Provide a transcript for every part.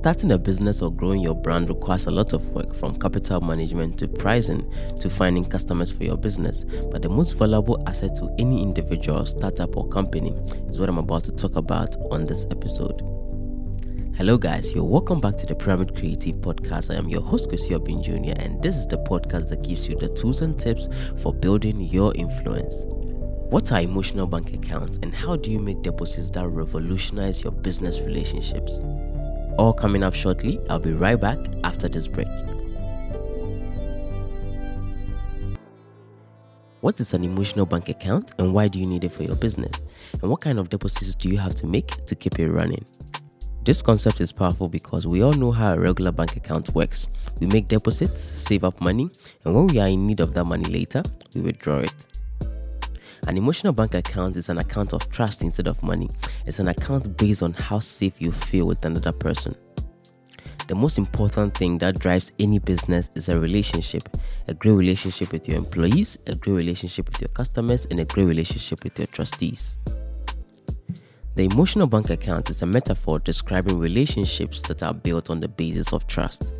Starting a business or growing your brand requires a lot of work from capital management to pricing to finding customers for your business. But the most valuable asset to any individual, startup, or company is what I'm about to talk about on this episode. Hello, guys. You're welcome back to the Pyramid Creative Podcast. I am your host, Chris Yobin Jr., and this is the podcast that gives you the tools and tips for building your influence. What are emotional bank accounts, and how do you make deposits that revolutionize your business relationships? All coming up shortly. I'll be right back after this break. What is an emotional bank account and why do you need it for your business? And what kind of deposits do you have to make to keep it running? This concept is powerful because we all know how a regular bank account works. We make deposits, save up money, and when we are in need of that money later, we withdraw it. An emotional bank account is an account of trust instead of money. It's an account based on how safe you feel with another person. The most important thing that drives any business is a relationship. A great relationship with your employees, a great relationship with your customers, and a great relationship with your trustees. The emotional bank account is a metaphor describing relationships that are built on the basis of trust.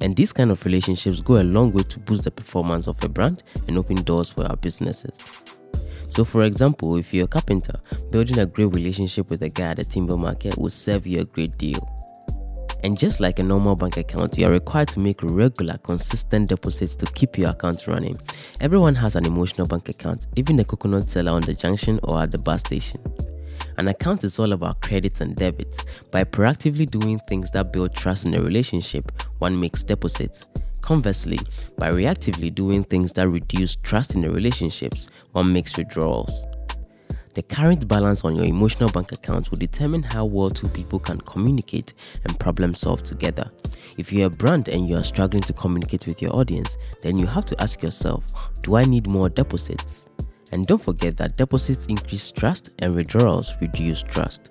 And these kind of relationships go a long way to boost the performance of a brand and open doors for our businesses. So, for example, if you're a carpenter, building a great relationship with a guy at the timber market will serve you a great deal. And just like a normal bank account, you are required to make regular, consistent deposits to keep your account running. Everyone has an emotional bank account, even the coconut seller on the junction or at the bus station. An account is all about credits and debits. By proactively doing things that build trust in a relationship, one makes deposits. Conversely, by reactively doing things that reduce trust in the relationships, one makes withdrawals. The current balance on your emotional bank account will determine how well two people can communicate and problem solve together. If you're a brand and you are struggling to communicate with your audience, then you have to ask yourself Do I need more deposits? And don't forget that deposits increase trust and withdrawals reduce trust.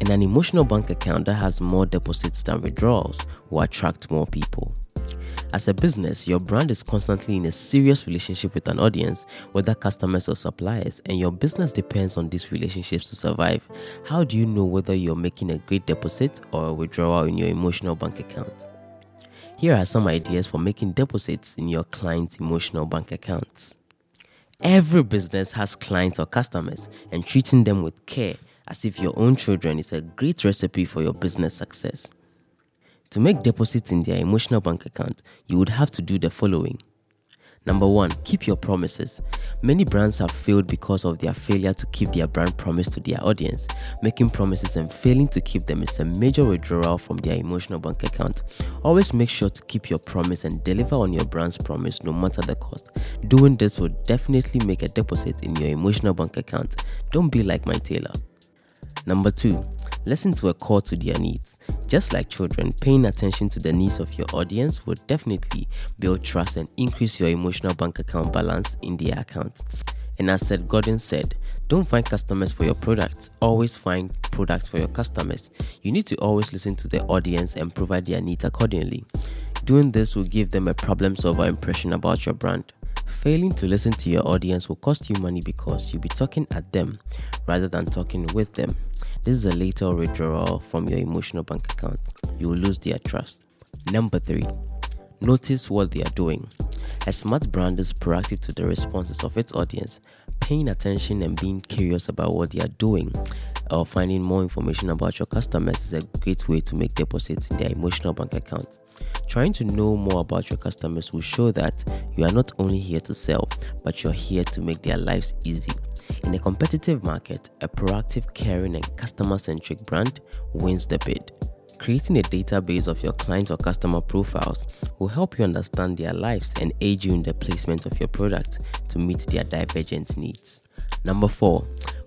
And an emotional bank account that has more deposits than withdrawals will attract more people. As a business, your brand is constantly in a serious relationship with an audience, whether customers or suppliers, and your business depends on these relationships to survive. How do you know whether you're making a great deposit or a withdrawal in your emotional bank account? Here are some ideas for making deposits in your client's emotional bank accounts. Every business has clients or customers, and treating them with care as if your own children is a great recipe for your business success. To make deposits in their emotional bank account, you would have to do the following. Number one, keep your promises. Many brands have failed because of their failure to keep their brand promise to their audience. Making promises and failing to keep them is a major withdrawal from their emotional bank account. Always make sure to keep your promise and deliver on your brand's promise no matter the cost. Doing this will definitely make a deposit in your emotional bank account. Don't be like my tailor. Number two, listen to a call to their needs. Just like children, paying attention to the needs of your audience will definitely build trust and increase your emotional bank account balance in their account. And as Seth Godin said, don't find customers for your products, always find products for your customers. You need to always listen to the audience and provide their needs accordingly. Doing this will give them a problem solver impression about your brand. Failing to listen to your audience will cost you money because you'll be talking at them rather than talking with them. This is a later withdrawal from your emotional bank account. You will lose their trust. Number three, notice what they are doing. A smart brand is proactive to the responses of its audience, paying attention and being curious about what they are doing or finding more information about your customers is a great way to make deposits in their emotional bank account. Trying to know more about your customers will show that you are not only here to sell, but you're here to make their lives easy. In a competitive market, a proactive, caring, and customer centric brand wins the bid. Creating a database of your clients or customer profiles will help you understand their lives and aid you in the placement of your product to meet their divergent needs. Number four,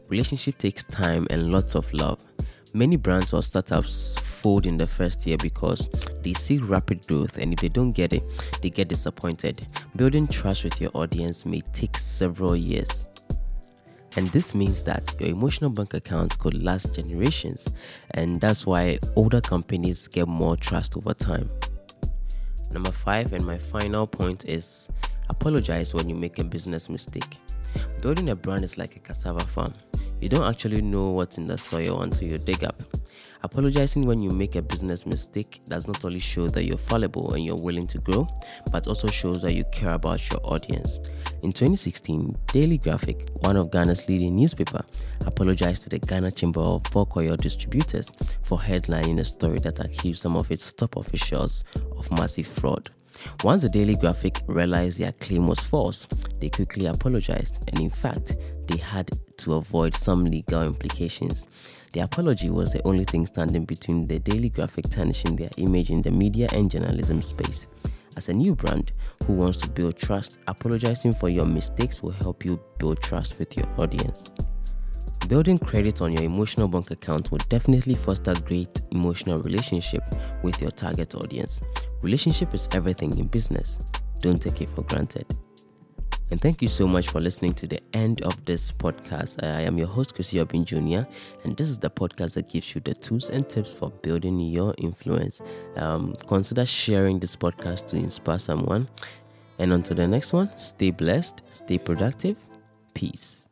relationship takes time and lots of love. Many brands or startups fold in the first year because they seek rapid growth and if they don't get it, they get disappointed. Building trust with your audience may take several years. And this means that your emotional bank account could last generations, and that's why older companies get more trust over time. Number five, and my final point is apologize when you make a business mistake. Building a brand is like a cassava farm. You don't actually know what's in the soil until you dig up. Apologizing when you make a business mistake does not only show that you're fallible and you're willing to grow, but also shows that you care about your audience. In 2016, Daily Graphic, one of Ghana's leading newspaper, apologized to the Ghana Chamber of Bulk Oil Distributors for headlining a story that accused some of its top officials of massive fraud. Once the Daily Graphic realized their claim was false, they quickly apologized, and in fact, they had to avoid some legal implications. The apology was the only thing standing between the Daily Graphic tarnishing their image in the media and journalism space. As a new brand who wants to build trust, apologizing for your mistakes will help you build trust with your audience. Building credit on your emotional bank account will definitely foster great emotional relationship with your target audience. Relationship is everything in business. Don't take it for granted. And thank you so much for listening to the end of this podcast. I am your host, Chrissy Obin Jr., and this is the podcast that gives you the tools and tips for building your influence. Um, consider sharing this podcast to inspire someone. And until the next one, stay blessed, stay productive. Peace.